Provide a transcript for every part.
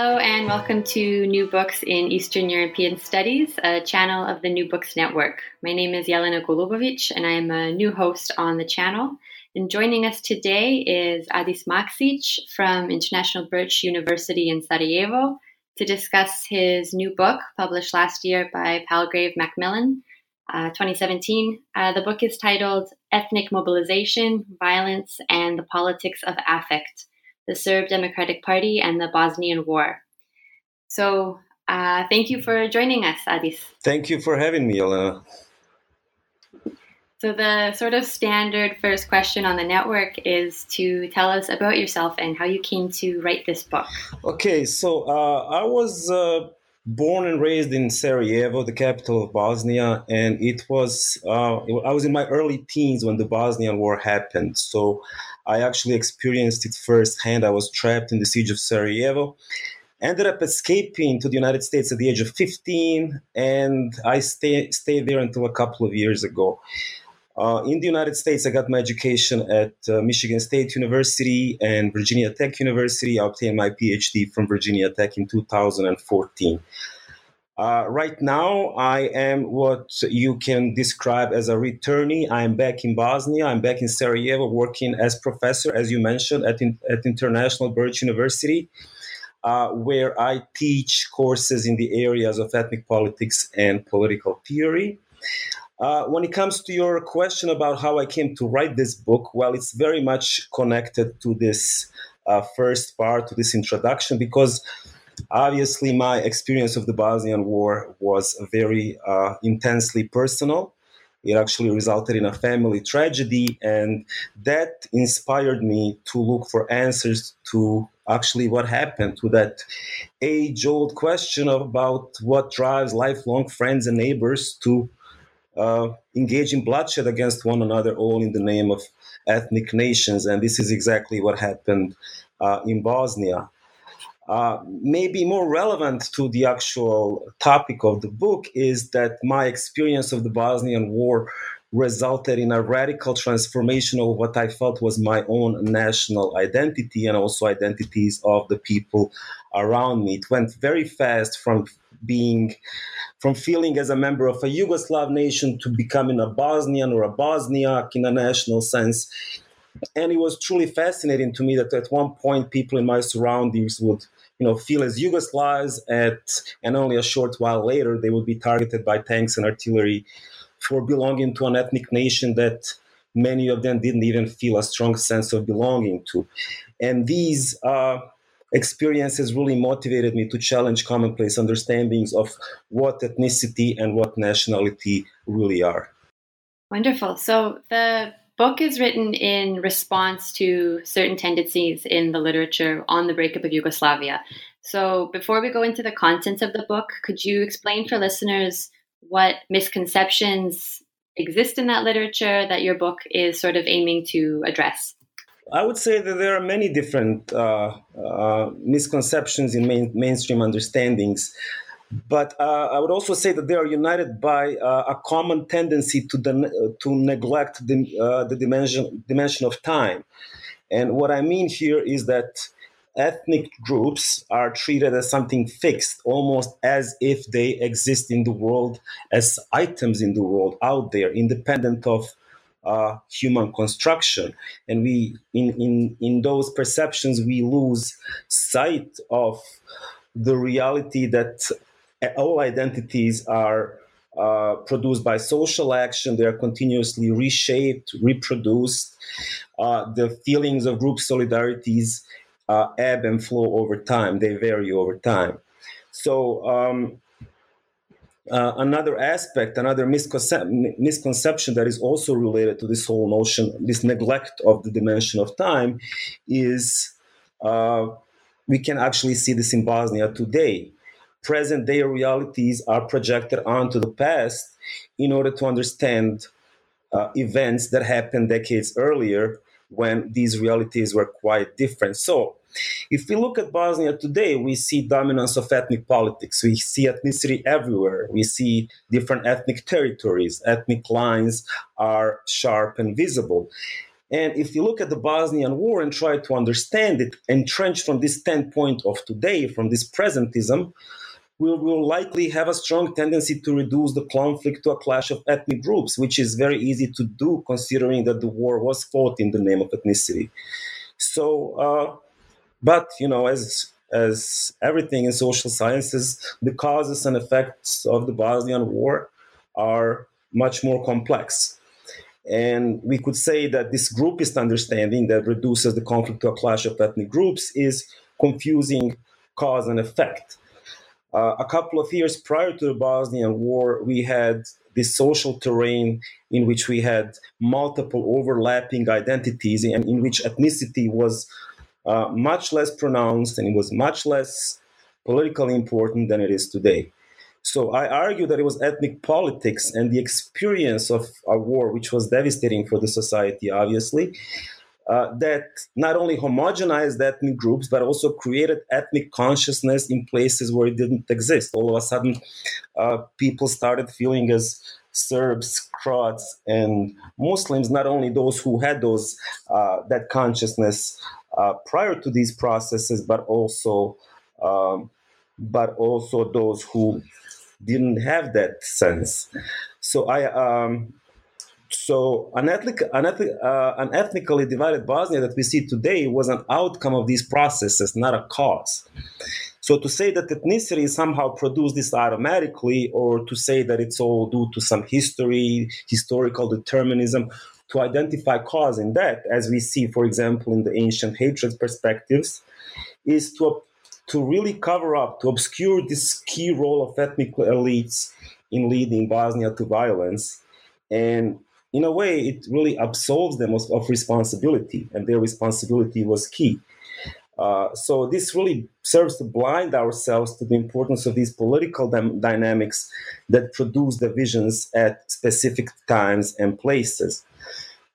Hello, and welcome to New Books in Eastern European Studies, a channel of the New Books Network. My name is Jelena Golubovic, and I'm a new host on the channel. And joining us today is Adis Maksic from International Burch University in Sarajevo to discuss his new book published last year by Palgrave Macmillan, uh, 2017. Uh, the book is titled Ethnic Mobilization, Violence, and the Politics of Affect the Serb Democratic Party, and the Bosnian War. So, uh, thank you for joining us, Adis. Thank you for having me, Jelena. So, the sort of standard first question on the network is to tell us about yourself and how you came to write this book. Okay, so uh, I was uh, born and raised in Sarajevo, the capital of Bosnia, and it was uh, I was in my early teens when the Bosnian War happened. So I actually experienced it firsthand. I was trapped in the siege of Sarajevo. Ended up escaping to the United States at the age of 15, and I stay, stayed there until a couple of years ago. Uh, in the United States, I got my education at uh, Michigan State University and Virginia Tech University. I obtained my PhD from Virginia Tech in 2014. Uh, right now, I am what you can describe as a returnee. I'm back in Bosnia. I'm back in Sarajevo working as professor, as you mentioned, at, in, at International Burch University, uh, where I teach courses in the areas of ethnic politics and political theory. Uh, when it comes to your question about how I came to write this book, well, it's very much connected to this uh, first part, to this introduction, because Obviously, my experience of the Bosnian War was very uh, intensely personal. It actually resulted in a family tragedy, and that inspired me to look for answers to actually what happened to that age old question about what drives lifelong friends and neighbors to uh, engage in bloodshed against one another, all in the name of ethnic nations. And this is exactly what happened uh, in Bosnia. Uh, maybe more relevant to the actual topic of the book is that my experience of the Bosnian War resulted in a radical transformation of what I felt was my own national identity and also identities of the people around me. It went very fast from being from feeling as a member of a Yugoslav nation to becoming a Bosnian or a Bosniak in a national sense. And it was truly fascinating to me that at one point people in my surroundings would you know, feel as Yugoslavs at, and only a short while later they would be targeted by tanks and artillery for belonging to an ethnic nation that many of them didn't even feel a strong sense of belonging to. And these uh, experiences really motivated me to challenge commonplace understandings of what ethnicity and what nationality really are. Wonderful. So the book is written in response to certain tendencies in the literature on the breakup of Yugoslavia. So, before we go into the contents of the book, could you explain for listeners what misconceptions exist in that literature that your book is sort of aiming to address? I would say that there are many different uh, uh, misconceptions in main, mainstream understandings but uh, I would also say that they are united by uh, a common tendency to to neglect the, uh, the dimension dimension of time. And what I mean here is that ethnic groups are treated as something fixed, almost as if they exist in the world as items in the world out there, independent of uh, human construction. And we, in, in, in those perceptions, we lose sight of the reality that all identities are uh, produced by social action. They are continuously reshaped, reproduced. Uh, the feelings of group solidarities uh, ebb and flow over time. They vary over time. So um, uh, another aspect, another misconce- misconception that is also related to this whole notion, this neglect of the dimension of time, is uh, we can actually see this in Bosnia today. Present day realities are projected onto the past in order to understand uh, events that happened decades earlier when these realities were quite different. So, if we look at Bosnia today, we see dominance of ethnic politics. We see ethnicity everywhere. We see different ethnic territories. Ethnic lines are sharp and visible. And if you look at the Bosnian War and try to understand it, entrenched from this standpoint of today, from this presentism, we will likely have a strong tendency to reduce the conflict to a clash of ethnic groups, which is very easy to do considering that the war was fought in the name of ethnicity. So, uh, but you know, as as everything in social sciences, the causes and effects of the Bosnian War are much more complex. And we could say that this groupist understanding that reduces the conflict to a clash of ethnic groups is confusing cause and effect. Uh, a couple of years prior to the Bosnian War, we had this social terrain in which we had multiple overlapping identities and in which ethnicity was uh, much less pronounced and it was much less politically important than it is today. So I argue that it was ethnic politics and the experience of a war, which was devastating for the society, obviously, uh, that not only homogenized ethnic groups, but also created ethnic consciousness in places where it didn't exist. All of a sudden, uh, people started feeling as Serbs, Croats, and Muslims, not only those who had those uh, that consciousness uh, prior to these processes, but also um, but also those who didn't have that sense. So I um, so an, ethnic, an, ethnic, uh, an ethnically divided Bosnia that we see today was an outcome of these processes, not a cause. So to say that ethnicity somehow produced this automatically, or to say that it's all due to some history, historical determinism, to identify cause in that, as we see, for example, in the ancient hatred perspectives, is to to really cover up, to obscure this key role of ethnic elites in leading Bosnia to violence, and in a way, it really absolves them of, of responsibility, and their responsibility was key. Uh, so this really serves to blind ourselves to the importance of these political dy- dynamics that produce divisions at specific times and places.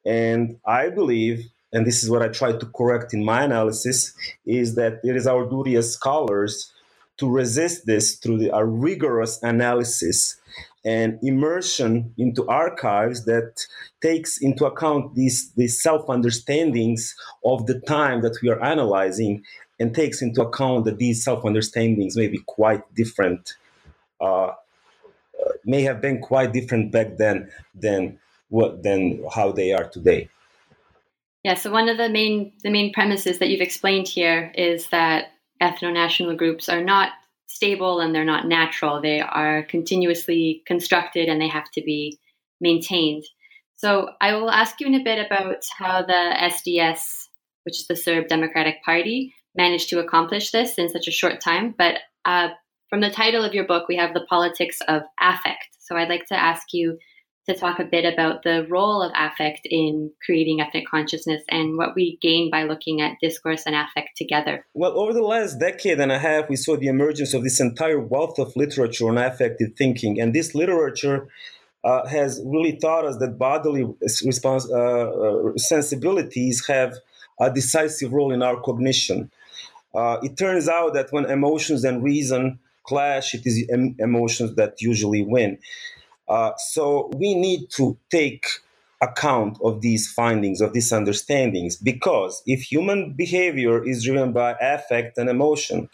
And I believe, and this is what I try to correct in my analysis, is that it is our duty as scholars to resist this through the, a rigorous analysis and immersion into archives that takes into account these, these self understandings of the time that we are analyzing and takes into account that these self understandings may be quite different, uh, may have been quite different back then than what than how they are today. Yeah. So one of the main the main premises that you've explained here is that ethno-national groups are not stable and they're not natural. They are continuously constructed and they have to be maintained. So I will ask you in a bit about how the SDS, which is the Serb Democratic Party, managed to accomplish this in such a short time. But uh, from the title of your book, we have the politics of affect. So I'd like to ask you to talk a bit about the role of affect in creating ethnic consciousness and what we gain by looking at discourse and affect together. Well, over the last decade and a half, we saw the emergence of this entire wealth of literature on affective thinking. And this literature uh, has really taught us that bodily response, uh, uh, sensibilities have a decisive role in our cognition. Uh, it turns out that when emotions and reason clash, it is em- emotions that usually win. Uh, so we need to take account of these findings, of these understandings, because if human behavior is driven by affect and emotion,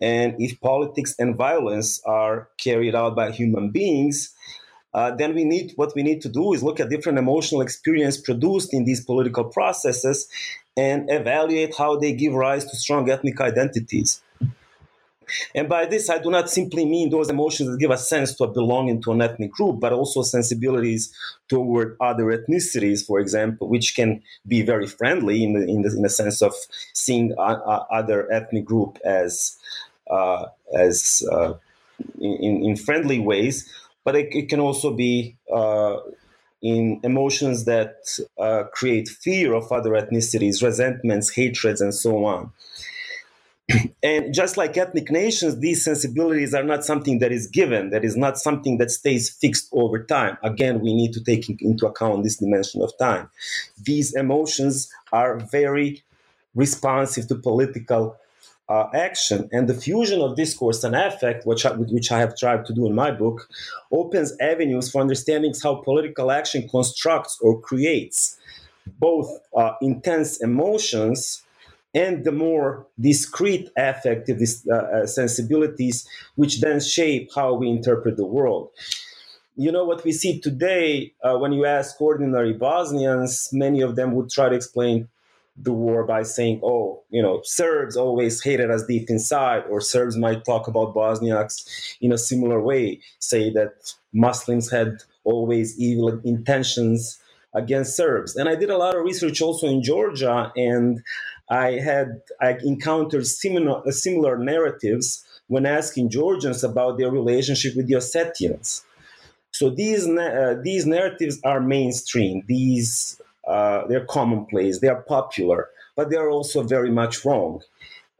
and if politics and violence are carried out by human beings, uh, then we need what we need to do is look at different emotional experience produced in these political processes and evaluate how they give rise to strong ethnic identities. And by this, I do not simply mean those emotions that give a sense to a belonging to an ethnic group, but also sensibilities toward other ethnicities, for example, which can be very friendly in the, in the, in the sense of seeing a, a other ethnic group as uh, as uh, in, in friendly ways, but it, it can also be uh, in emotions that uh, create fear of other ethnicities, resentments, hatreds, and so on. and just like ethnic nations, these sensibilities are not something that is given, that is not something that stays fixed over time. Again, we need to take into account this dimension of time. These emotions are very responsive to political uh, action. And the fusion of discourse and affect, which I, which I have tried to do in my book, opens avenues for understanding how political action constructs or creates both uh, intense emotions and the more discrete affective uh, uh, sensibilities, which then shape how we interpret the world. You know, what we see today, uh, when you ask ordinary Bosnians, many of them would try to explain the war by saying, oh, you know, Serbs always hated us deep inside, or Serbs might talk about Bosniaks in a similar way, say that Muslims had always evil intentions against Serbs. And I did a lot of research also in Georgia, and I had I encountered similar similar narratives when asking Georgians about their relationship with the Ossetians. So these uh, these narratives are mainstream. These uh, they're commonplace. They are popular, but they are also very much wrong,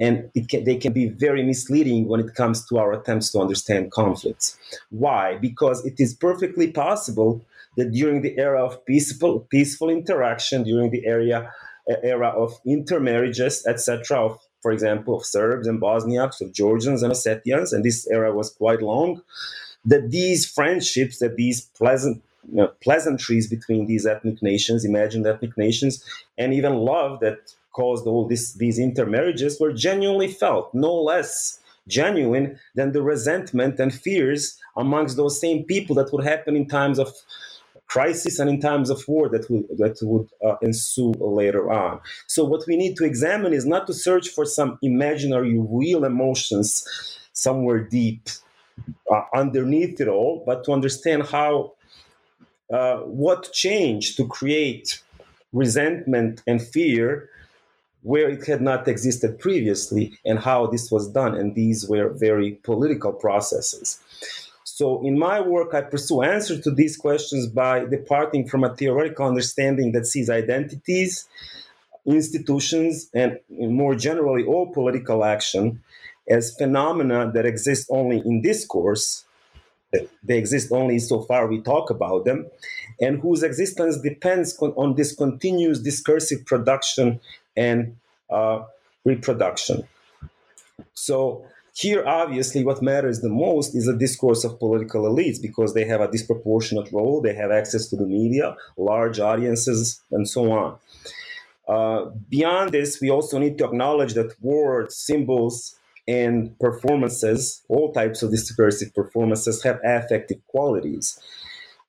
and can, they can be very misleading when it comes to our attempts to understand conflicts. Why? Because it is perfectly possible that during the era of peaceful peaceful interaction, during the area era of intermarriages, etc., of for example, of Serbs and Bosniaks, of Georgians and Ossetians, and this era was quite long, that these friendships, that these pleasant you know, pleasantries between these ethnic nations, imagined ethnic nations, and even love that caused all this, these intermarriages were genuinely felt, no less genuine than the resentment and fears amongst those same people that would happen in times of crisis and in times of war that would, that would uh, ensue later on. So, what we need to examine is not to search for some imaginary real emotions somewhere deep uh, underneath it all, but to understand how uh, what changed to create resentment and fear where it had not existed previously and how this was done. And these were very political processes. So, in my work, I pursue answers to these questions by departing from a theoretical understanding that sees identities, institutions, and more generally, all political action as phenomena that exist only in discourse. They exist only so far we talk about them, and whose existence depends on this continuous discursive production and uh, reproduction. So, here, obviously, what matters the most is the discourse of political elites because they have a disproportionate role, they have access to the media, large audiences, and so on. Uh, beyond this, we also need to acknowledge that words, symbols, and performances, all types of discursive performances, have affective qualities.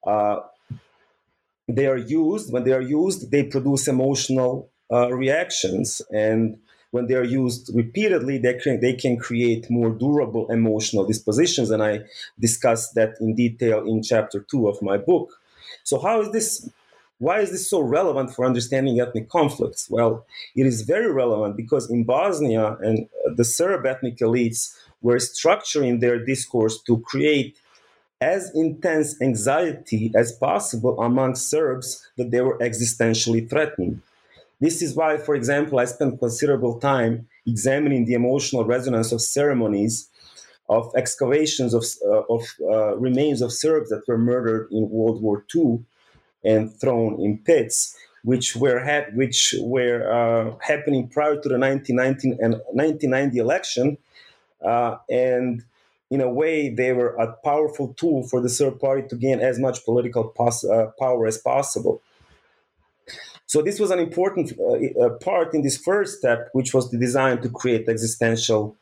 Uh, they are used, when they are used, they produce emotional uh, reactions. And when they are used repeatedly, they can, they can create more durable emotional dispositions. And I discuss that in detail in chapter two of my book. So, how is this? Why is this so relevant for understanding ethnic conflicts? Well, it is very relevant because in Bosnia and the Serb ethnic elites were structuring their discourse to create as intense anxiety as possible among Serbs that they were existentially threatened. This is why, for example, I spent considerable time examining the emotional resonance of ceremonies, of excavations of, uh, of uh, remains of Serbs that were murdered in World War II and thrown in pits, which were ha- which were uh, happening prior to the 1919 and 1990 election, uh, and in a way they were a powerful tool for the Serb party to gain as much political pos- uh, power as possible. So this was an important uh, uh, part in this first step, which was the design to create existential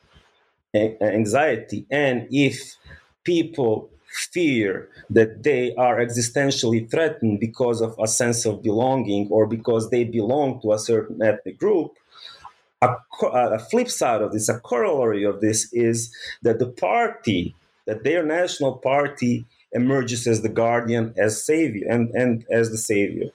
anxiety. And if people fear that they are existentially threatened because of a sense of belonging or because they belong to a certain ethnic group, a, a, flip side of this, a corollary of this is that the party, that their national party emerges as the guardian, as savior, and, and as the savior.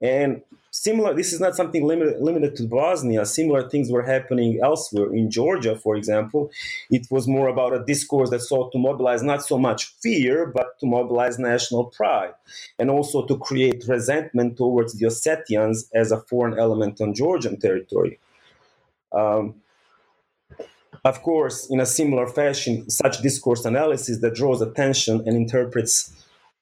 And similar this is not something limited, limited to bosnia. Similar things were happening elsewhere. In georgia for example it was more about a discourse that sought to mobilize not so much fear but to mobilize national pride and also to create resentment towards the ossetians as a foreign element on georgian territory. Um, Of course, in a similar fashion, such discourse analysis that draws attention and interprets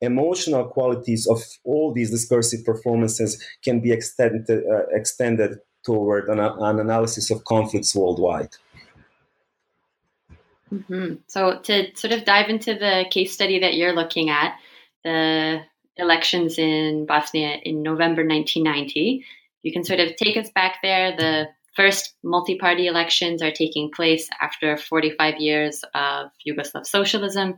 emotional qualities of all these discursive performances can be extended, uh, extended toward an, an, analysis of conflicts worldwide. Mm-hmm. So, to sort of dive into the case study that you're looking at, the elections in Bosnia in November 1990, you can sort of take us back there. The first multi party elections are taking place after 45 years of Yugoslav socialism.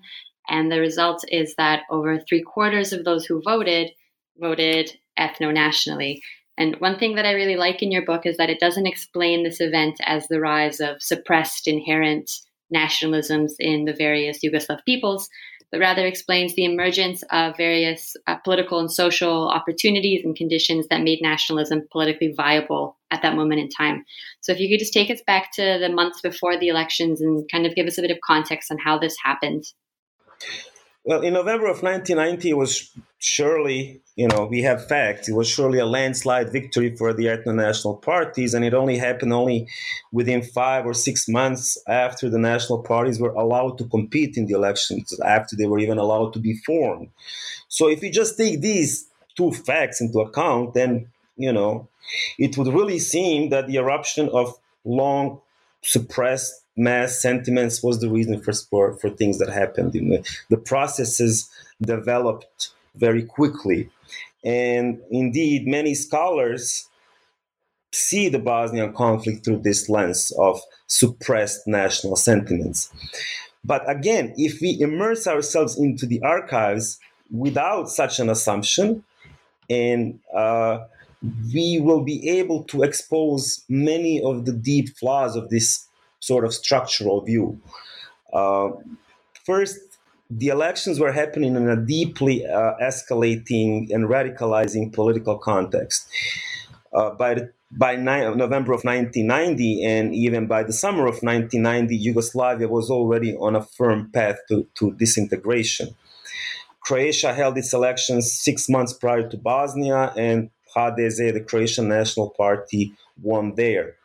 And the result is that over three quarters of those who voted voted ethno nationally. And one thing that I really like in your book is that it doesn't explain this event as the rise of suppressed inherent nationalisms in the various Yugoslav peoples, but rather explains the emergence of various uh, political and social opportunities and conditions that made nationalism politically viable at that moment in time. So, if you could just take us back to the months before the elections and kind of give us a bit of context on how this happened. Well, in November of 1990, it was surely, you know, we have facts. It was surely a landslide victory for the ethno-national parties, and it only happened only within five or six months after the national parties were allowed to compete in the elections, after they were even allowed to be formed. So, if you just take these two facts into account, then you know, it would really seem that the eruption of long suppressed mass sentiments was the reason for, for, for things that happened. Know, the processes developed very quickly. And indeed, many scholars see the Bosnian conflict through this lens of suppressed national sentiments. But again, if we immerse ourselves into the archives without such an assumption, and uh, we will be able to expose many of the deep flaws of this sort of structural view. Uh, first, the elections were happening in a deeply uh, escalating and radicalizing political context. Uh, by the, by ni- November of 1990 and even by the summer of 1990, Yugoslavia was already on a firm path to, to disintegration. Croatia held its elections six months prior to Bosnia, and HDZ, the Croatian National Party, won there.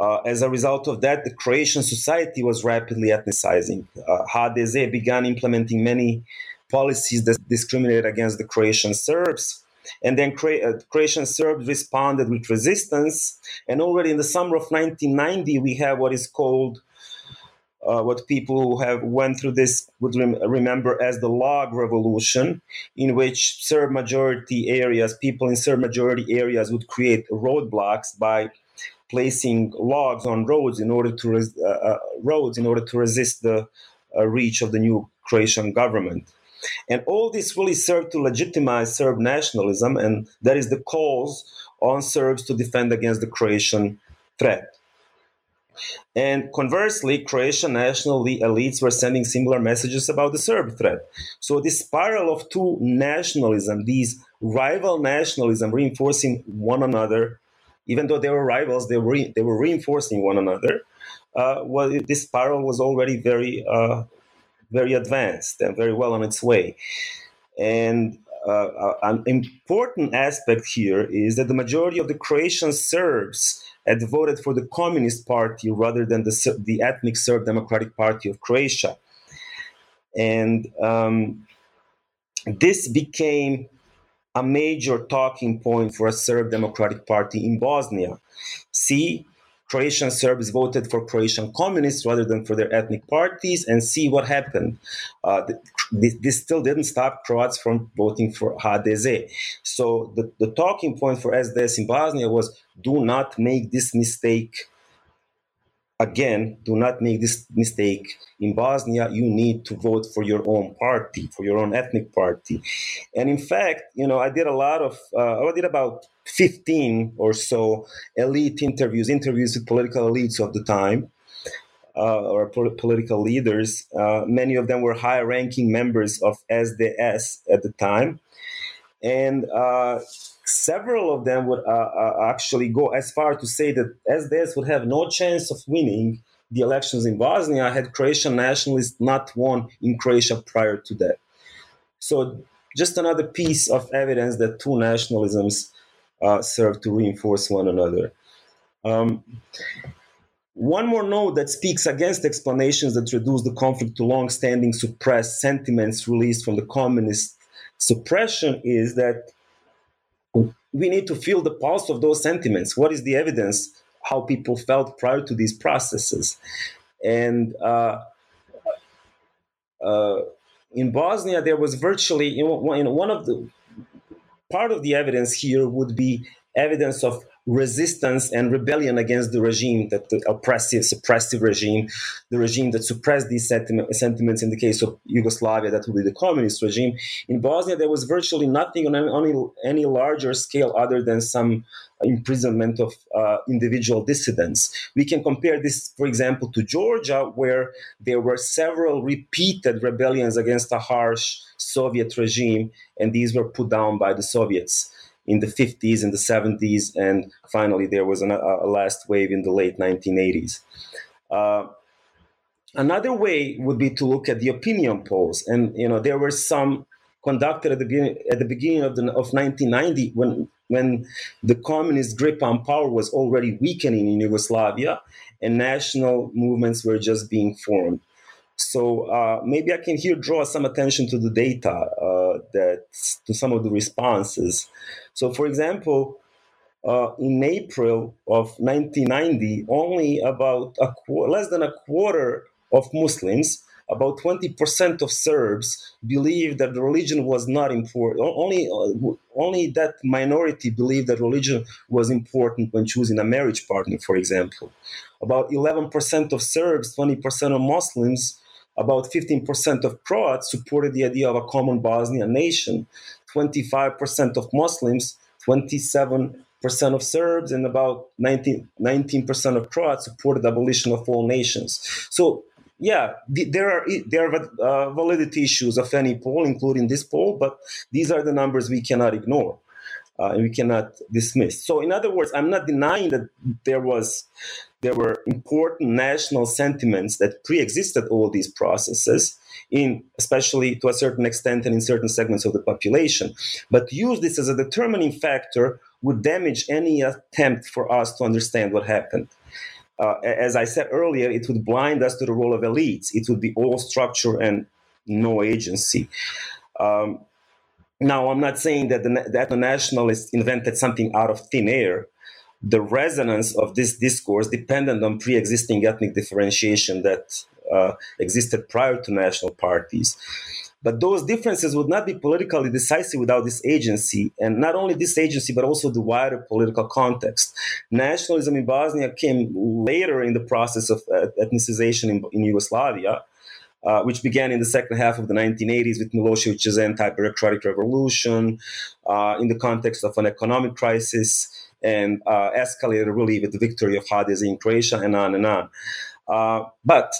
Uh, as a result of that, the Croatian society was rapidly ethnicizing. Uh, HDZ began implementing many policies that discriminated against the Croatian Serbs. And then uh, Croatian Serbs responded with resistance. And already in the summer of 1990, we have what is called uh, what people who have went through this would rem- remember as the log revolution, in which Serb majority areas, people in Serb majority areas would create roadblocks by placing logs on roads in order to res- uh, uh, roads in order to resist the uh, reach of the new Croatian government. And all this really served to legitimize Serb nationalism, and that is the calls on Serbs to defend against the Croatian threat. And conversely, Croatian national elites were sending similar messages about the Serb threat. So this spiral of two nationalism, these rival nationalism reinforcing one another, even though they were rivals, they were re- they were reinforcing one another. Uh, well, this spiral was already very uh, very advanced and very well on its way. And uh, uh, an important aspect here is that the majority of the Croatian Serbs had voted for the Communist Party rather than the, the ethnic Serb Democratic Party of Croatia. And um, this became a major talking point for a Serb Democratic Party in Bosnia. See, Croatian Serbs voted for Croatian communists rather than for their ethnic parties, and see what happened. Uh, this, still didn't stop Croats from voting for HDZ. So the, the talking point for SDS in Bosnia was do not make this mistake again, do not make this mistake. In Bosnia, you need to vote for your own party, for your own ethnic party. And in fact, you know, I did a lot of, uh, I did about 15 or so elite interviews, interviews with political elites of the time. Uh, or po- political leaders. Uh, many of them were high ranking members of SDS at the time. And uh, several of them would uh, uh, actually go as far to say that SDS would have no chance of winning the elections in Bosnia had Croatian nationalists not won in Croatia prior to that. So, just another piece of evidence that two nationalisms uh, serve to reinforce one another. Um, one more note that speaks against explanations that reduce the conflict to long-standing suppressed sentiments released from the communist suppression is that we need to feel the pulse of those sentiments. What is the evidence how people felt prior to these processes? And uh, uh, in Bosnia, there was virtually you know, in one of the part of the evidence here would be evidence of resistance and rebellion against the regime, that the oppressive, suppressive regime, the regime that suppressed these sentiment, sentiments. In the case of Yugoslavia, that would be the communist regime. In Bosnia, there was virtually nothing on any, any larger scale other than some imprisonment of uh, individual dissidents. We can compare this, for example, to Georgia, where there were several repeated rebellions against a harsh Soviet regime, and these were put down by the Soviets in the 50s and the 70s, and finally there was an, a, last wave in the late 1980s. Uh, another way would be to look at the opinion polls, and you know there were some conducted at the beginning at the beginning of the of 1990 when when the communist grip on power was already weakening in Yugoslavia, and national movements were just being formed. So uh, maybe I can here draw some attention to the data uh, to some of the responses. So, for example, uh, in April of 1990, only about a qu- less than a quarter of Muslims, about 20% of Serbs, believed that religion was not important. Only, uh, only that minority believed that religion was important when choosing a marriage partner, for example. About 11% of Serbs, 20% of Muslims about 15% of Croats supported the idea of a common Bosnian nation, 25% of Muslims, 27% of Serbs, and about 19, 19% of Croats supported abolition of all nations. So, yeah, there are there are uh, validity issues of any poll, including this poll, but these are the numbers we cannot ignore uh, and we cannot dismiss. So, in other words, I'm not denying that there was there were important national sentiments that pre-existed all these processes in especially to a certain extent and in certain segments of the population. But use this as a determining factor would damage any attempt for us to understand what happened. Uh, as i said earlier it would blind us to the role of elites. It would be all structure and no agency. Um, now i'm not saying that the, nationalists invented something out of thin air the resonance of this discourse depended on pre-existing ethnic differentiation that uh, existed prior to national parties. But those differences would not be politically decisive without this agency, and not only this agency, but also the wider political context. Nationalism in Bosnia came later in the process of uh, ethnicization in, in Yugoslavia, uh, which began in the second half of the 1980s with Milosevic's anti-bureaucratic revolution, uh, in the context of an economic crisis, and uh, escalated really with the victory of HDZ in Croatia and on and on. Uh, but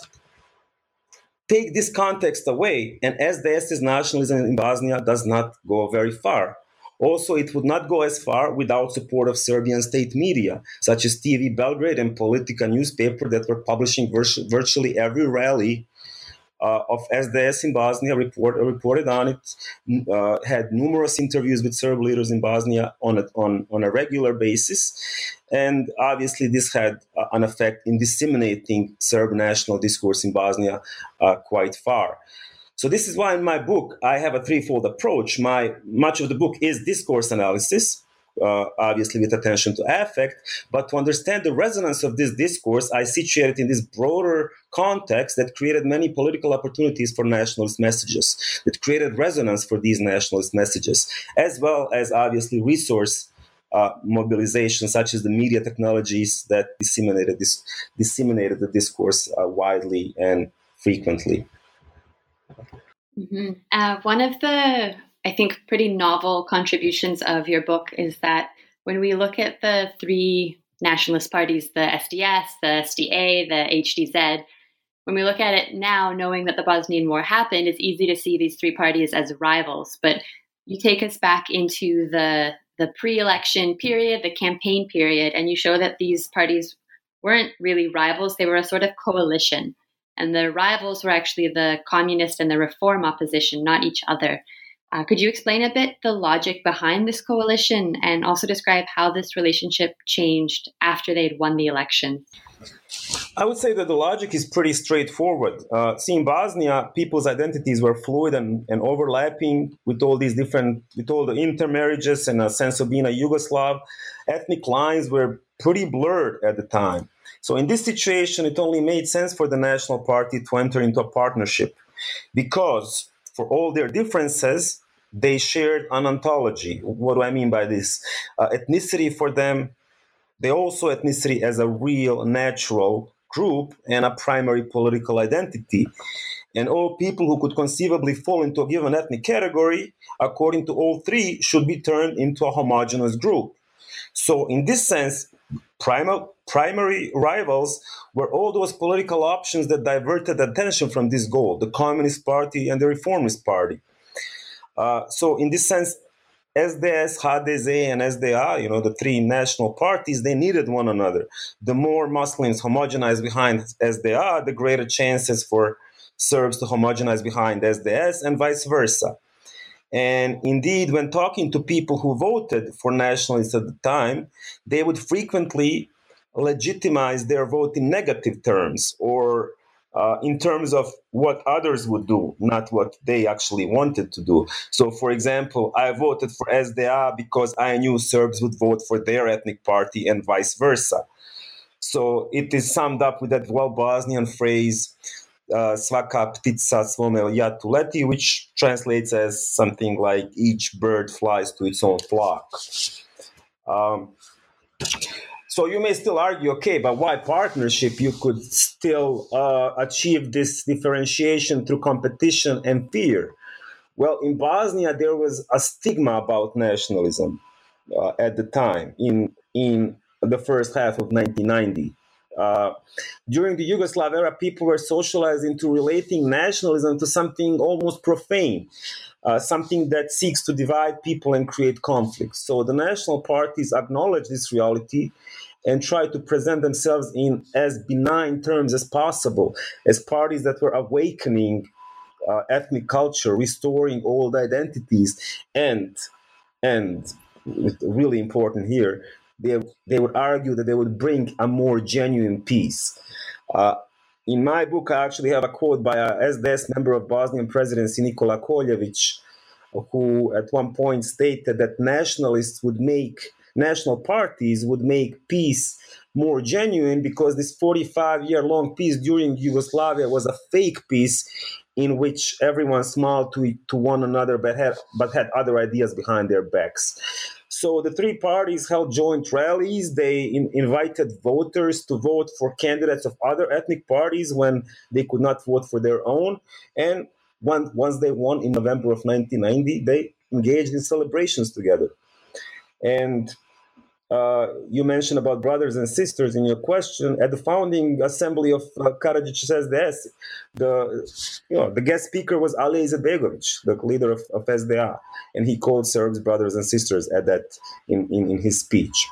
take this context away, and SDS's nationalism in Bosnia does not go very far. Also, it would not go as far without support of Serbian state media, such as TV Belgrade and Politika newspaper that were publishing virtu- virtually every rally of SDS in Bosnia report, reported on it, uh, had numerous interviews with Serb leaders in Bosnia on a, on, on a regular basis. And obviously, this had uh, an effect in disseminating Serb national discourse in Bosnia uh, quite far. So this is why in my book I have a threefold approach. My much of the book is discourse analysis, uh, obviously with attention to affect. But to understand the resonance of this discourse, I situate it in this broader context that created many political opportunities for nationalist messages, that created resonance for these nationalist messages, as well as obviously resource uh, mobilization, such as the media technologies that disseminated this disseminated the discourse uh, widely and frequently. Mm-hmm. Uh, one of the I think, pretty novel contributions of your book is that when we look at the three nationalist parties, the SDS, the SDA, the HDZ, when we look at it now, knowing that the Bosnian War happened, it's easy to see these three parties as rivals. But you take us back into the the pre-election period, the campaign period, and you show that these parties weren't really rivals; they were a sort of coalition, and the rivals were actually the communist and the reform opposition, not each other. Uh, could you explain a bit the logic behind this coalition and also describe how this relationship changed after they'd won the election? I would say that the logic is pretty straightforward. Uh, see, in Bosnia, people's identities were fluid and, and overlapping with all these different, with all the intermarriages and a sense of being a Yugoslav. Ethnic lines were pretty blurred at the time. So, in this situation, it only made sense for the National Party to enter into a partnership because, for all their differences, they shared an ontology. What do I mean by this? Uh, ethnicity for them they also ethnicity as a real natural group and a primary political identity. And all people who could conceivably fall into a given ethnic category, according to all three, should be turned into a homogeneous group. So, in this sense, primal, primary rivals were all those political options that diverted attention from this goal the Communist Party and the Reformist Party. Uh, so, in this sense, SDS, HDZ, and SDA, you know, the three national parties, they needed one another. The more Muslims homogenize behind SDA, the greater chances for Serbs to homogenize behind SDS, and vice versa. And indeed, when talking to people who voted for nationalists at the time, they would frequently legitimize their vote in negative terms or uh, in terms of what others would do, not what they actually wanted to do. So, for example, I voted for SDA because I knew Serbs would vote for their ethnic party and vice versa. So, it is summed up with that well Bosnian phrase, uh, svaka ptica svome jatu leti, which translates as something like each bird flies to its own flock. Um, so you may still argue, okay, but why partnership? You could still uh, achieve this differentiation through competition and fear. Well, in Bosnia, there was a stigma about nationalism uh, at the time in in the first half of 1990. Uh, during the Yugoslav era, people were socialized into relating nationalism to something almost profane, uh, something that seeks to divide people and create conflict. So the national parties acknowledge this reality and try to present themselves in as benign terms as possible, as parties that were awakening uh, ethnic culture, restoring old identities, and and really important here, they they would argue that they would bring a more genuine peace. Uh, in my book, I actually have a quote by a SDS member of Bosnian presidency, Nikola Koljevic, who at one point stated that nationalists would make national parties would make peace more genuine because this 45 year long peace during Yugoslavia was a fake peace in which everyone smiled to, to one another but had, but had other ideas behind their backs. So the three parties held joint rallies. They in, invited voters to vote for candidates of other ethnic parties when they could not vote for their own. And once they won in November of 1990, they engaged in celebrations together. And uh, you mentioned about brothers and sisters in your question. At the founding assembly of uh, Karadzic SDS, the you know the guest speaker was Ali Izetbegovic, the leader of, of SDA, and he called Serbs brothers and sisters at that in, in, in his speech.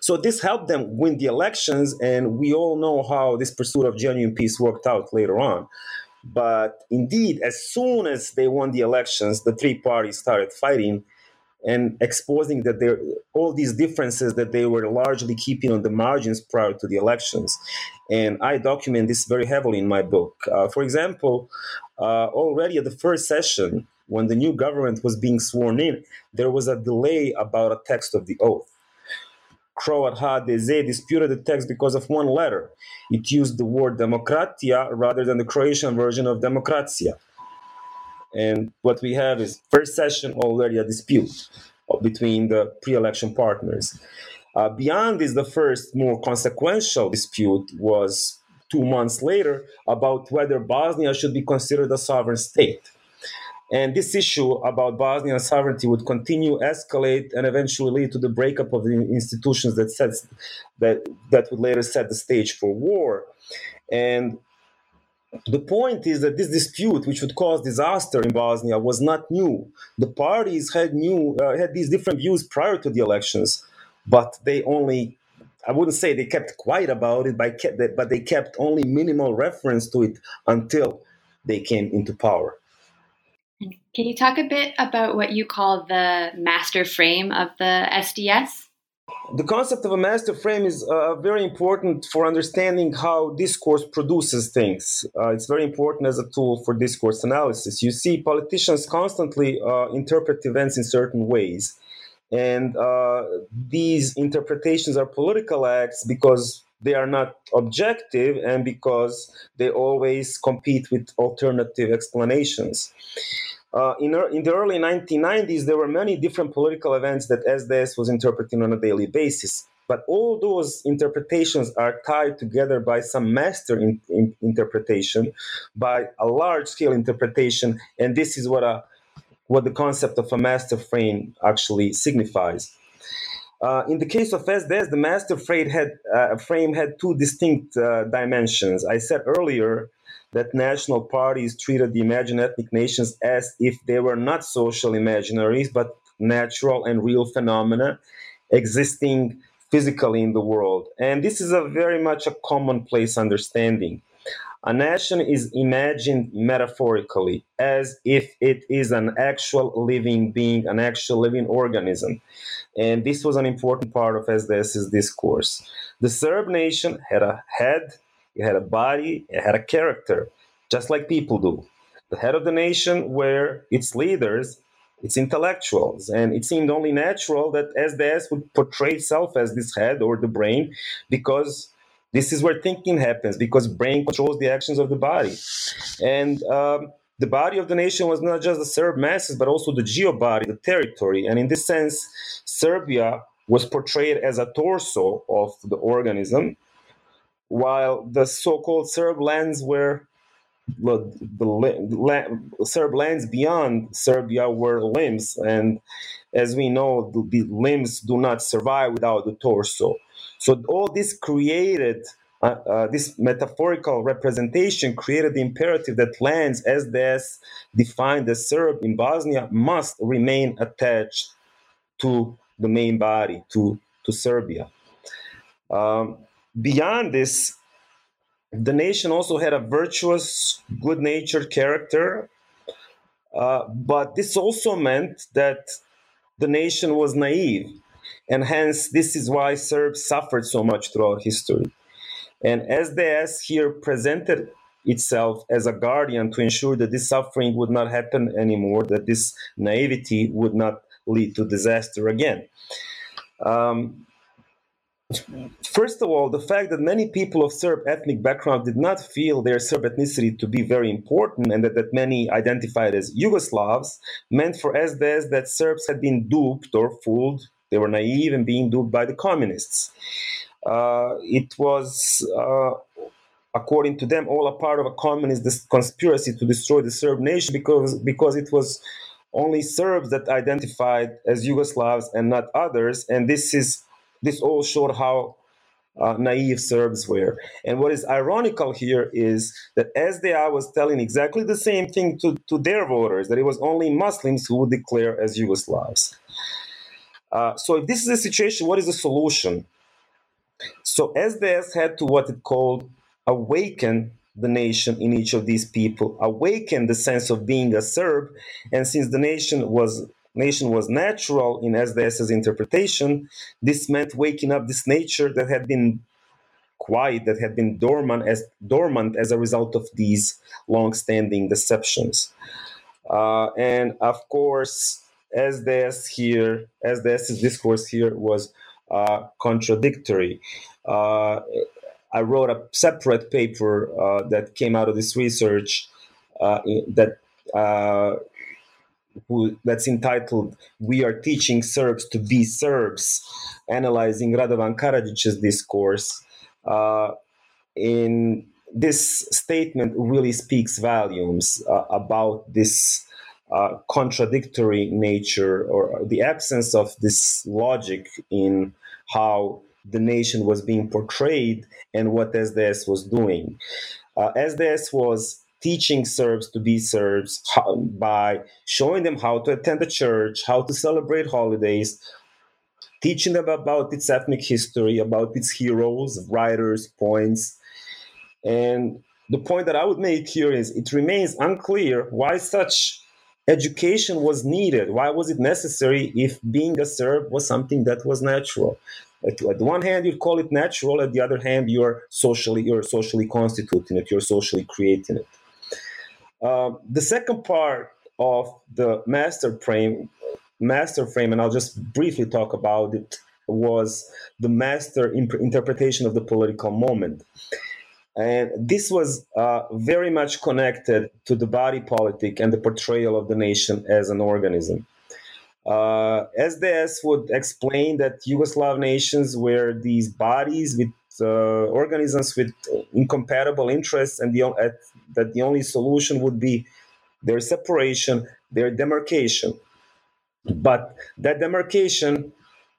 So this helped them win the elections, and we all know how this pursuit of genuine peace worked out later on. But indeed, as soon as they won the elections, the three parties started fighting and exposing that there all these differences that they were largely keeping on the margins prior to the elections. And i document this very heavily in my book. Uh, for example uh, already at the first session when the new government was being sworn in there was a delay about a text of the oath. Croat HDZ disputed the text because of one letter. It used the word demokratija rather than the Croatian version of demokracija and what we have is first session already a dispute between the pre-election partners. Uh, beyond this, the first more consequential dispute was two months later about whether Bosnia should be considered a sovereign state. And this issue about Bosnian sovereignty would continue, escalate, and eventually lead to the breakup of the institutions that sets that that would later set the stage for war. And the point is that this dispute, which would cause disaster in Bosnia, was not new. The parties had new uh, had these different views prior to the elections, but they only I wouldn't say they kept quiet about it, but they kept only minimal reference to it until they came into power. Can you talk a bit about what you call the master frame of the SDS? The concept of a master frame is uh, very important for understanding how discourse produces things. Uh, it's very important as a tool for discourse analysis. You see, politicians constantly uh, interpret events in certain ways. And uh, these interpretations are political acts because they are not objective and because they always compete with alternative explanations. Uh, in, in the early 1990s, there were many different political events that SDS was interpreting on a daily basis. But all those interpretations are tied together by some master in, in interpretation, by a large scale interpretation. And this is what, a, what the concept of a master frame actually signifies. Uh, in the case of SDS, the master frame had, uh, frame had two distinct uh, dimensions. I said earlier that national parties treated the imagined ethnic nations as if they were not social imaginaries, but natural and real phenomena existing physically in the world. And this is a very much a commonplace understanding. A nation is imagined metaphorically as if it is an actual living being, an actual living organism. And this was an important part of SDS's discourse. The Serb nation had a head, it had a body, it had a character, just like people do. The head of the nation were its leaders, its intellectuals, and it seemed only natural that SDS would portray itself as this head or the brain because this is where thinking happens because brain controls the actions of the body. And um, the body of the nation was not just the Serb masses, but also the geo body, the territory. And in this sense, Serbia was portrayed as a torso of the organism while the so-called Serb lands were the, the, the Serb lands beyond Serbia were limbs, and as we know, the, the limbs do not survive without the torso. So all this created uh, uh, this metaphorical representation created the imperative that lands, as this defined as Serb in Bosnia, must remain attached to the main body, to to Serbia. Um, beyond this, the nation also had a virtuous, good natured character. Uh, but this also meant that the nation was naive. And hence, this is why Serbs suffered so much throughout history. And SDS here presented itself as a guardian to ensure that this suffering would not happen anymore, that this naivety would not lead to disaster again. Um, First of all, the fact that many people of Serb ethnic background did not feel their Serb ethnicity to be very important and that, that many identified as Yugoslavs meant for SDS that Serbs had been duped or fooled. They were naive and being duped by the communists. Uh, it was, uh, according to them, all a part of a communist conspiracy to destroy the Serb nation because, because it was only Serbs that identified as Yugoslavs and not others. And this is this all showed how uh, naive Serbs were. And what is ironical here is that SDA was telling exactly the same thing to, to their voters, that it was only Muslims who would declare as Yugoslavs. Uh, so if this is the situation, what is the solution? So SDS had to what it called awaken the nation in each of these people, awaken the sense of being a Serb. And since the nation was nation was natural in SDS's interpretation, this meant waking up this nature that had been quiet, that had been dormant as dormant as a result of these long-standing deceptions. Uh, and of course, SDS here, SDS's discourse here was uh, contradictory. Uh, I wrote a separate paper uh, that came out of this research uh, that uh, who that's entitled "We Are Teaching Serbs to Be Serbs," analyzing Radovan Karadzic's discourse. Uh, in this statement really speaks volumes uh, about this uh, contradictory nature or the absence of this logic in how the nation was being portrayed and what SDS was doing. Uh, SDS was teaching Serbs to be Serbs by showing them how to attend the church, how to celebrate holidays, teaching them about its ethnic history, about its heroes, writers, points. And the point that I would make here is it remains unclear why such education was needed? Why was it necessary if being a Serb was something that was natural? At, at one hand, you call it natural. At the other hand, you're socially you're socially constituting it. You're socially creating it. Uh, the second part of the master frame, master frame, and I'll just briefly talk about it, was the master imp- interpretation of the political moment. And this was uh, very much connected to the body politic and the portrayal of the nation as an organism. Uh, SDS would explain that Yugoslav nations were these bodies with uh, organisms with incompatible interests, and the, uh, that the only solution would be their separation, their demarcation. But that demarcation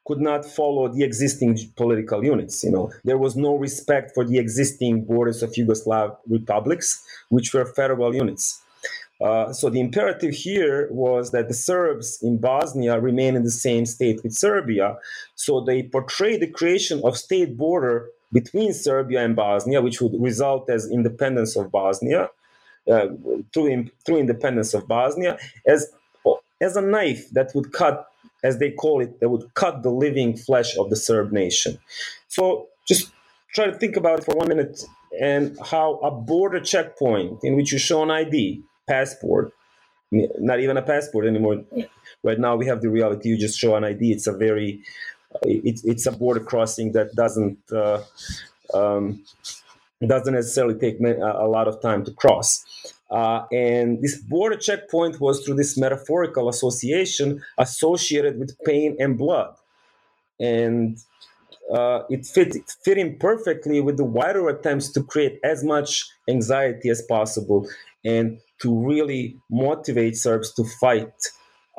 could not follow the existing political units. You know, there was no respect for the existing borders of Yugoslav republics, which were federal units. Uh, so the imperative here was that the Serbs in Bosnia remain in the same state with Serbia. So they portrayed the creation of state border between Serbia and Bosnia, which would result as independence of Bosnia, uh, through, through independence of Bosnia, as as a knife that would cut, as they call it, that would cut the living flesh of the Serb nation. So just try to think about it for one minute and how a border checkpoint in which you show an ID, passport, not even a passport anymore. Right now we have the reality you just show an ID. It's a very, it's it's a border crossing that doesn't uh, um, doesn't necessarily take a lot of time to cross. Uh, and this border checkpoint was through this metaphorical association associated with pain and blood. And uh, it fit, it fit in perfectly with the wider attempts to create as much anxiety as possible and to really motivate Serbs to fight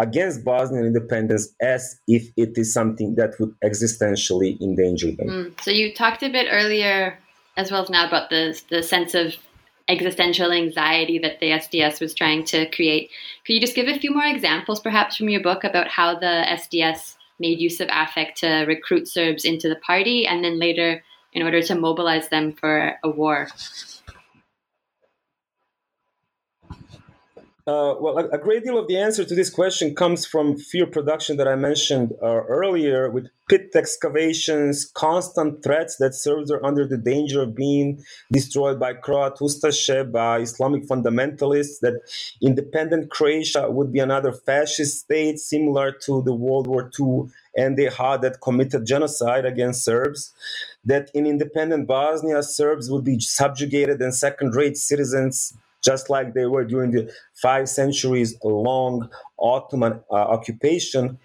against Bosnian independence as if it is something that would existentially endanger them. Mm. So you talked a bit earlier, as well as now, about the the sense of existential anxiety that the SDS was trying to create. Could you just give a few more examples, perhaps, from your book about how the SDS made use of affect to recruit Serbs into the party, and then later in order to mobilize them for a war? Uh, well, a, great deal of the answer to this question comes from fear production that I mentioned uh, earlier, with pit excavations, constant threats that Serbs are under the danger of being destroyed by Croat Ustaše, by Islamic fundamentalists, that independent Croatia would be another fascist state similar to the World War II and they had that committed genocide against Serbs, that in independent Bosnia, Serbs would be subjugated and second rate citizens just like they were during the five centuries long Ottoman uh, occupation.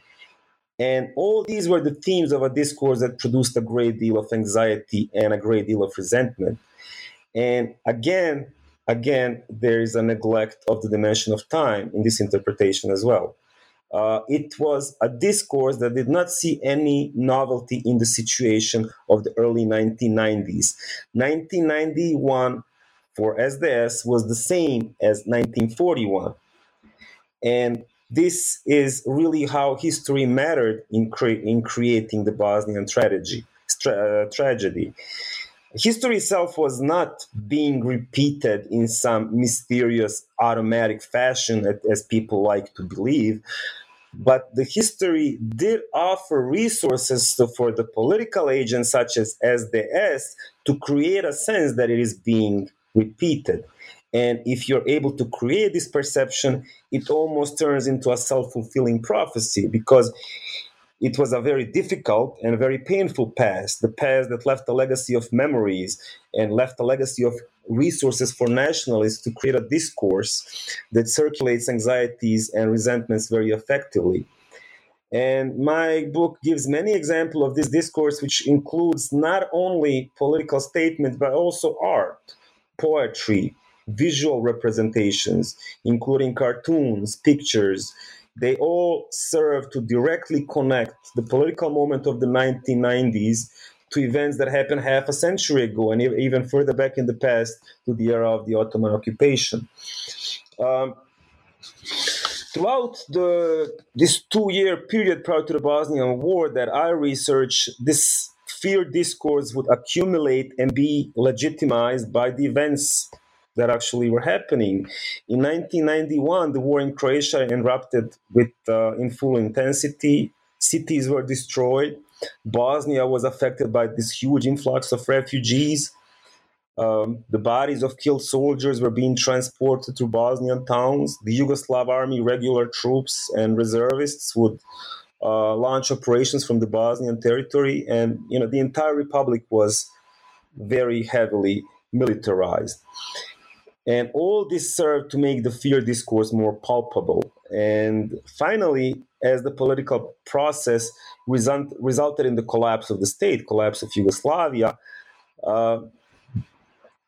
And all these were the themes of a discourse that produced a great deal of anxiety and a great deal of resentment. And again, again, there is a neglect of the dimension of time in this interpretation as well. Uh, it was a discourse that did not see any novelty in the situation of the early 1990s. 1991 for SDS was the same as 1941. And this is really how history mattered in, cre- in creating the Bosnian tragedy. Tra- uh, tragedy. History itself was not being repeated in some mysterious automatic fashion, as people like to believe, but the history did offer resources for the political agents such as SDS to create a sense that it is being repeated. And if you're able to create this perception, it almost turns into a self fulfilling prophecy because it was a very difficult and very painful past, the past that left a legacy of memories and left a legacy of resources for nationalists to create a discourse that circulates anxieties and resentments very effectively. And my book gives many examples of this discourse, which includes not only political statements, but also art poetry, visual representations, including cartoons, pictures, they all serve to directly connect the political moment of the 1990s to events that happened half a century ago and even further back in the past to the era of the Ottoman occupation. Um, throughout the this two-year period prior to the Bosnian War that I researched, this fear discourse would accumulate and be legitimized by the events that actually were happening. In 1991, the war in Croatia erupted with uh, in full intensity. Cities were destroyed. Bosnia was affected by this huge influx of refugees. Um, the bodies of killed soldiers were being transported to Bosnian towns. The Yugoslav army, regular troops, and reservists would uh, launch operations from the Bosnian territory, and you know the entire republic was very heavily militarized. And all this served to make the fear discourse more palpable. And finally, as the political process result, resulted in the collapse of the state, collapse of Yugoslavia, uh,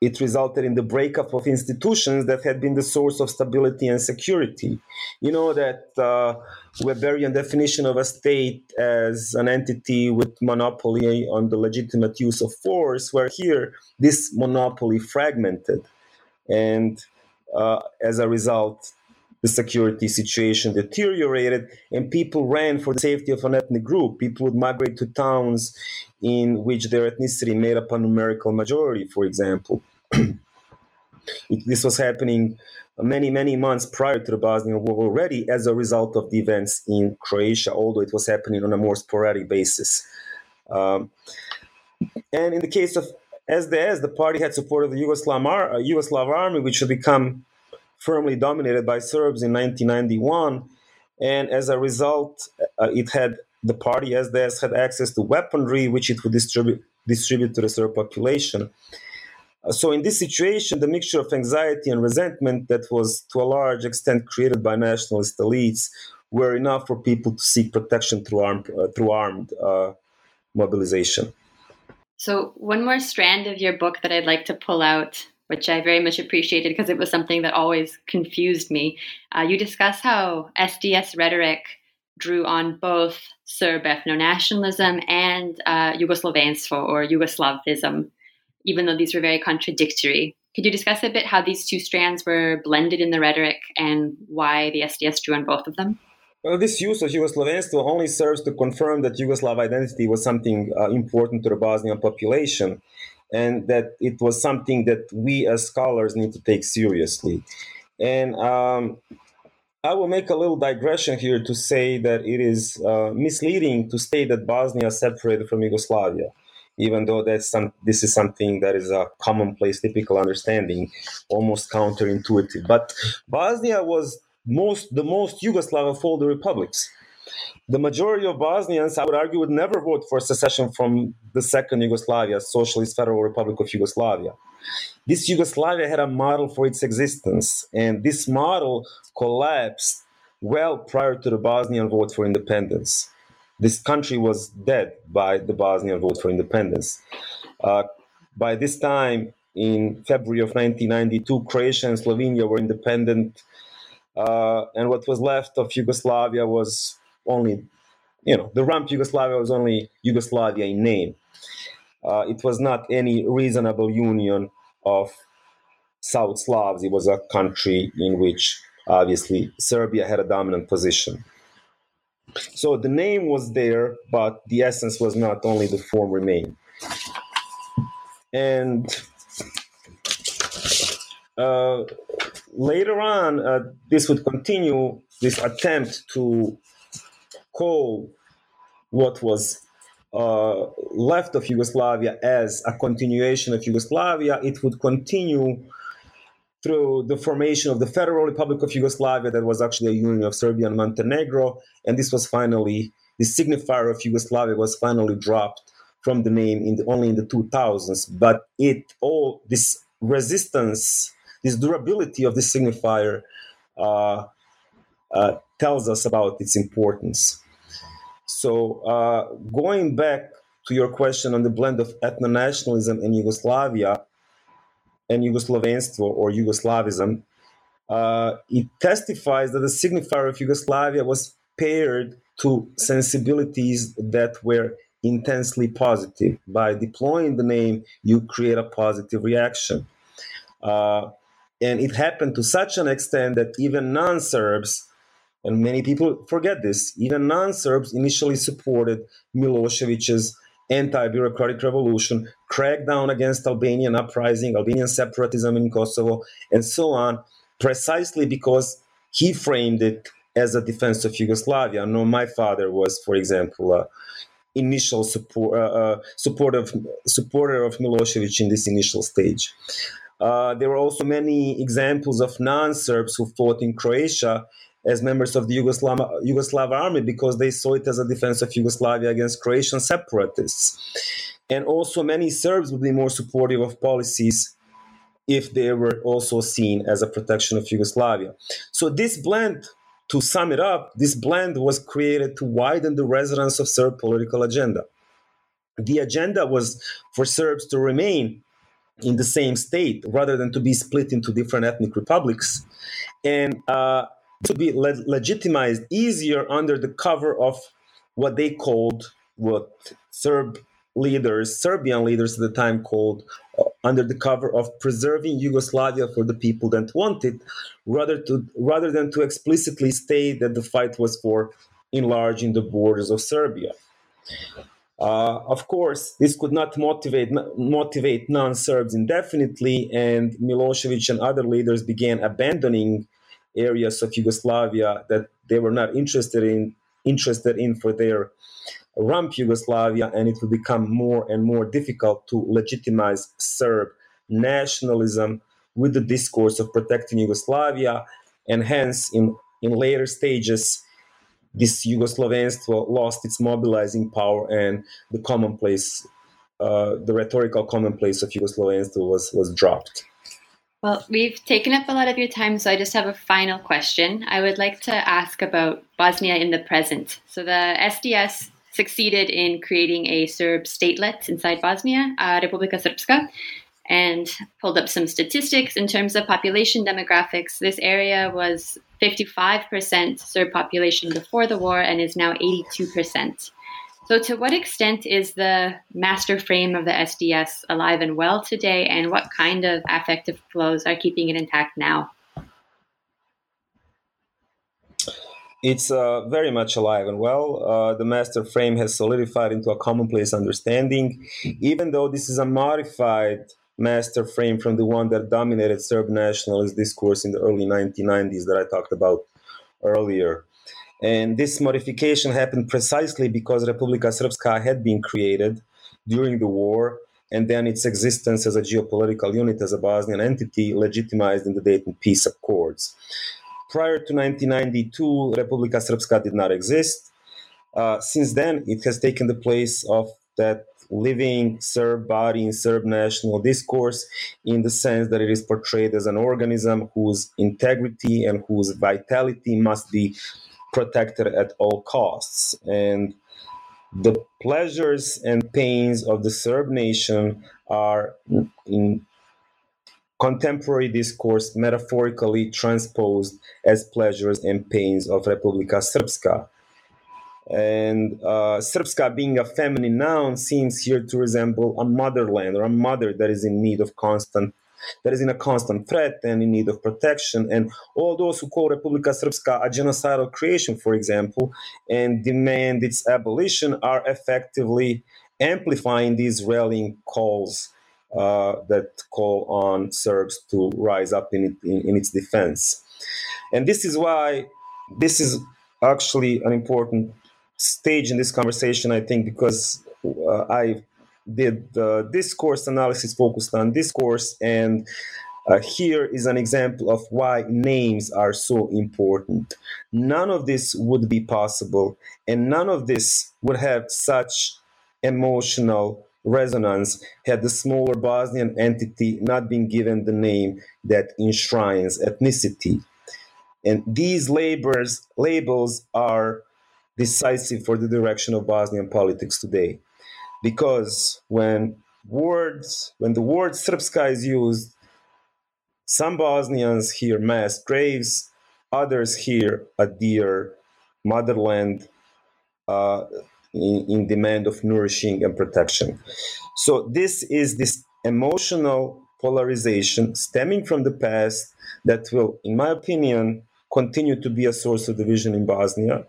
it resulted in the breakup of institutions that had been the source of stability and security. You know that uh, Weberian definition of a state as an entity with monopoly on the legitimate use of force, where here this monopoly fragmented, and uh, as a result, the security situation deteriorated, and people ran for the safety of an ethnic group. People would migrate to towns in which their ethnicity made up a numerical majority, for example it, this was happening many, many months prior to the Bosnian War already as a result of the events in Croatia, although it was happening on a more sporadic basis. Um, and in the case of SDS, the party had supported the Yugoslav, uh, Yugoslav army, which had become firmly dominated by Serbs in 1991. And as a result, uh, it had the party SDS had access to weaponry, which it would distribute distribute to the Serb population. So, in this situation, the mixture of anxiety and resentment that was to a large extent created by nationalist elites were enough for people to seek protection through armed, uh, through armed uh, mobilization. So, one more strand of your book that I'd like to pull out, which I very much appreciated because it was something that always confused me. Uh, you discuss how SDS rhetoric drew on both Serb ethno nationalism and uh, Yugoslavenstvo or Yugoslavism even though these were very contradictory. Could you discuss a bit how these two strands were blended in the rhetoric and why the SDS drew on both of them? Well, this use of Yugoslavenstvo only serves to confirm that Yugoslav identity was something uh, important to the Bosnian population and that it was something that we as scholars need to take seriously. And um, I will make a little digression here to say that it is uh, misleading to say that Bosnia separated from Yugoslavia even though that's some this is something that is a commonplace typical understanding almost counterintuitive. But bosnia was most the most yugoslav of all the republics. The majority of Bosnians, I would argue, would never vote for secession from the second Yugoslavia, Socialist Federal Republic of Yugoslavia. This Yugoslavia had a model for its existence, and this model collapsed well prior to the Bosnian vote for independence this country was dead by the Bosnian vote for independence. Uh, by this time, in February of 1992, Croatia and Slovenia were independent, uh, and what was left of Yugoslavia was only, you know, the rump Yugoslavia was only Yugoslavia in name. Uh, it was not any reasonable union of South Slavs. It was a country in which obviously Serbia had a dominant position. So the name was there, but the essence was not, only the form remained. And uh, later on, uh, this would continue this attempt to call what was uh, left of Yugoslavia as a continuation of Yugoslavia. It would continue through the formation of the Federal Republic of Yugoslavia, that was actually a union of Serbia and Montenegro. And this was finally, the signifier of Yugoslavia was finally dropped from the name in the, only in the 2000s. But it all, this resistance, this durability of this signifier uh, uh, tells us about its importance. So, uh, going back to your question on the blend of ethno nationalism in Yugoslavia, and Yugoslavenstvo or Yugoslavism, uh, it testifies that the signifier of Yugoslavia was paired to sensibilities that were intensely positive. By deploying the name, you create a positive reaction. Uh, and it happened to such an extent that even non Serbs, and many people forget this, even non Serbs initially supported Milosevic's anti-bureaucratic revolution, crackdown against Albanian uprising, Albanian separatism in Kosovo, and so on, precisely because he framed it as a defense of Yugoslavia. No, my father was, for example, initial support, uh, uh, support of, supporter of Milosevic in this initial stage. Uh, there were also many examples of non-Serbs who fought in Croatia as members of the Yugoslav, Yugoslav army because they saw it as a defense of Yugoslavia against Croatian separatists. And also, many Serbs would be more supportive of policies if they were also seen as a protection of Yugoslavia. So, this blend, to sum it up, this blend was created to widen the resonance of Serb political agenda. The agenda was for Serbs to remain in the same state rather than to be split into different ethnic republics. And uh, to be le- legitimized easier under the cover of what they called what Serb leaders, Serbian leaders at the time called uh, under the cover of preserving Yugoslavia for the people that want it, rather to rather than to explicitly state that the fight was for enlarging the borders of Serbia. Uh, of course, this could not motivate motivate non-Serbs indefinitely, and Milosevic and other leaders began abandoning areas of Yugoslavia that they were not interested in interested in for their rump Yugoslavia, and it will become more and more difficult to legitimize Serb nationalism with the discourse of protecting Yugoslavia, and hence in in later stages this Yugoslavenstvo lost its mobilizing power and the commonplace, uh, the rhetorical commonplace of Yugoslavenstvo was, was dropped. Well, we've taken up a lot of your time, so I just have a final question. I would like to ask about Bosnia in the present. So the SDS succeeded in creating a Serb statelet inside Bosnia, uh, Republika Srpska, and pulled up some statistics in terms of population demographics. This area was 55% Serb population before the war and is now 82%. So, to what extent is the master frame of the SDS alive and well today, and what kind of affective flows are keeping it intact now? It's uh, very much alive and well. Uh, the master frame has solidified into a commonplace understanding, even though this is a modified master frame from the one that dominated Serb nationalist discourse in the early 1990s that I talked about earlier. And this modification happened precisely because Republika Srpska had been created during the war, and then its existence as a geopolitical unit, as a Bosnian entity, legitimized in the Dayton Peace Accords. Prior to 1992, Republika Srpska did not exist. Uh, since then, it has taken the place of that living Serb body in Serb national discourse in the sense that it is portrayed as an organism whose integrity and whose vitality must be protected at all costs. And the pleasures and pains of the Serb nation are in contemporary discourse metaphorically transposed as pleasures and pains of Republika Srpska. And uh, Srpska being a feminine noun seems here to resemble a motherland or a mother that is in need of constant that is in a constant threat and in need of protection. And all those who call Republika Srpska a genocidal creation, for example, and demand its abolition are effectively amplifying these rallying calls uh, that call on Serbs to rise up in, in, in its defense. And this is why this is actually an important stage in this conversation, I think, because uh, I did the discourse analysis focused on discourse and uh, here is an example of why names are so important. None of this would be possible, and none of this would have such emotional resonance had the smaller Bosnian entity not been given the name that enshrines ethnicity. And these labors, labels are decisive for the direction of Bosnian politics today because when words when the word Srpska is used, some Bosnians hear mass graves, others hear a dear motherland uh, in, in demand of nourishing and protection. So this is this emotional polarization stemming from the past that will, in my opinion, continue to be a source of division in Bosnia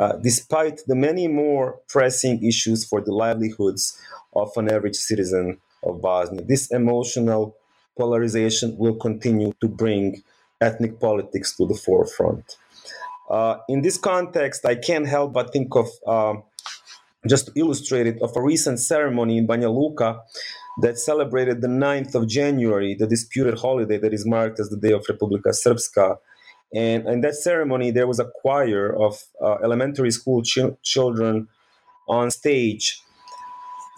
uh, despite the many more pressing issues for the livelihoods of an average citizen of Bosnia. This emotional polarization will continue to bring ethnic politics to the forefront. Uh, in this context, I can't help but think of uh, just to illustrate it of a recent ceremony in Banja Luka that celebrated the 9th of January, the disputed holiday that is marked as the Day of Republika Srpska. And in that ceremony, there was a choir of uh, elementary school ch- children on stage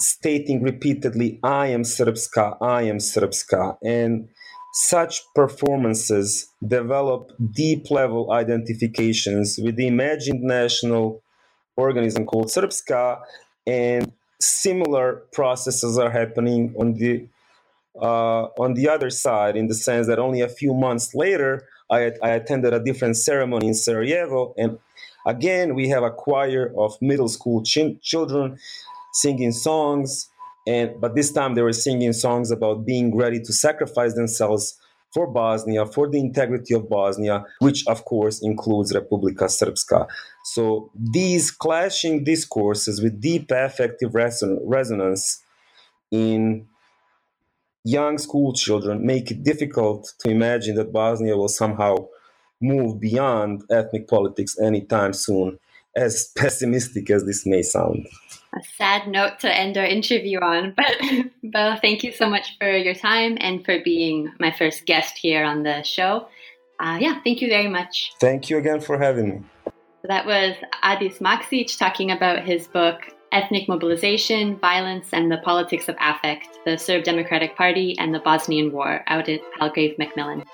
stating repeatedly, I am Srpska, I am Srpska. And such performances develop deep level identifications with the imagined national organism called Srpska, and similar processes are happening on the uh, on the other side, in the sense that only a few months later, I, I attended a different ceremony in Sarajevo, and again we have a choir of middle school ch- children singing songs and but this time they were singing songs about being ready to sacrifice themselves for Bosnia, for the integrity of Bosnia, which of course includes Republika Srpska. So these clashing discourses with deep affective reson- resonance in young school children make it difficult to imagine that Bosnia will somehow move beyond ethnic politics anytime soon, as pessimistic as this may sound a sad note to end our interview on. But Bella, thank you so much for your time and for being my first guest here on the show. Uh, yeah, thank you very much. Thank you again for having me. That was Adis Maksic talking about his book, Ethnic Mobilization, Violence, and the Politics of Affect, the Serb Democratic Party and the Bosnian War, out at Palgrave Macmillan.